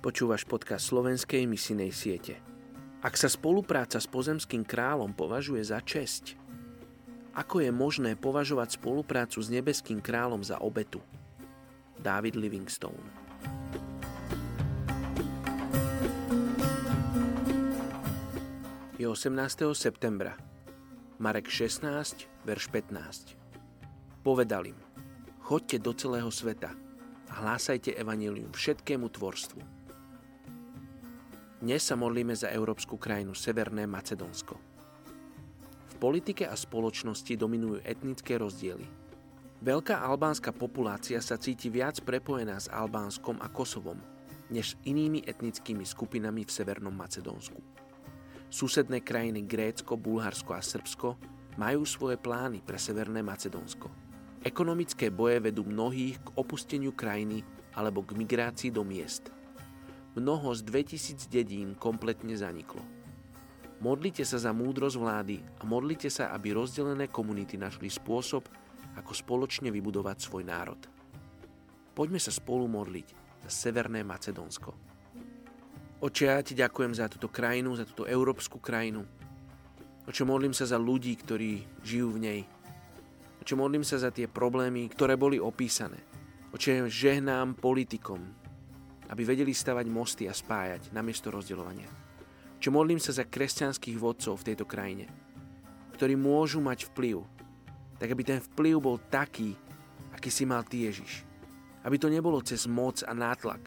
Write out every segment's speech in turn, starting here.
Počúvaš podcast slovenskej misinej siete. Ak sa spolupráca s pozemským kráľom považuje za česť, ako je možné považovať spoluprácu s nebeským kráľom za obetu? David Livingstone Je 18. septembra. Marek 16, verš 15. Povedal im, chodte do celého sveta a hlásajte evanílium všetkému tvorstvu. Dnes sa modlíme za európsku krajinu Severné Macedónsko. V politike a spoločnosti dominujú etnické rozdiely. Veľká albánska populácia sa cíti viac prepojená s Albánskom a Kosovom, než s inými etnickými skupinami v Severnom Macedónsku. Susedné krajiny Grécko, Bulharsko a Srbsko majú svoje plány pre Severné Macedónsko. Ekonomické boje vedú mnohých k opusteniu krajiny alebo k migrácii do miest – mnoho z 2000 dedín kompletne zaniklo. Modlite sa za múdrosť vlády a modlite sa, aby rozdelené komunity našli spôsob, ako spoločne vybudovať svoj národ. Poďme sa spolu modliť za Severné Macedónsko. Oče, ja ti ďakujem za túto krajinu, za túto európsku krajinu. Oče, modlím sa za ľudí, ktorí žijú v nej. Oče, modlím sa za tie problémy, ktoré boli opísané. Oče, žehnám politikom, aby vedeli stavať mosty a spájať namiesto rozdeľovania. Čo modlím sa za kresťanských vodcov v tejto krajine, ktorí môžu mať vplyv, tak aby ten vplyv bol taký, aký si mal ty Ježiš. Aby to nebolo cez moc a nátlak,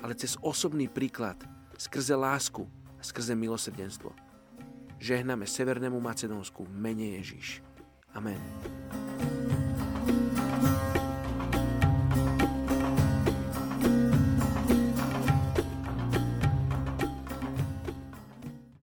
ale cez osobný príklad, skrze lásku a skrze milosrdenstvo. Žehname Severnému Macedónsku v mene Ježiš. Amen.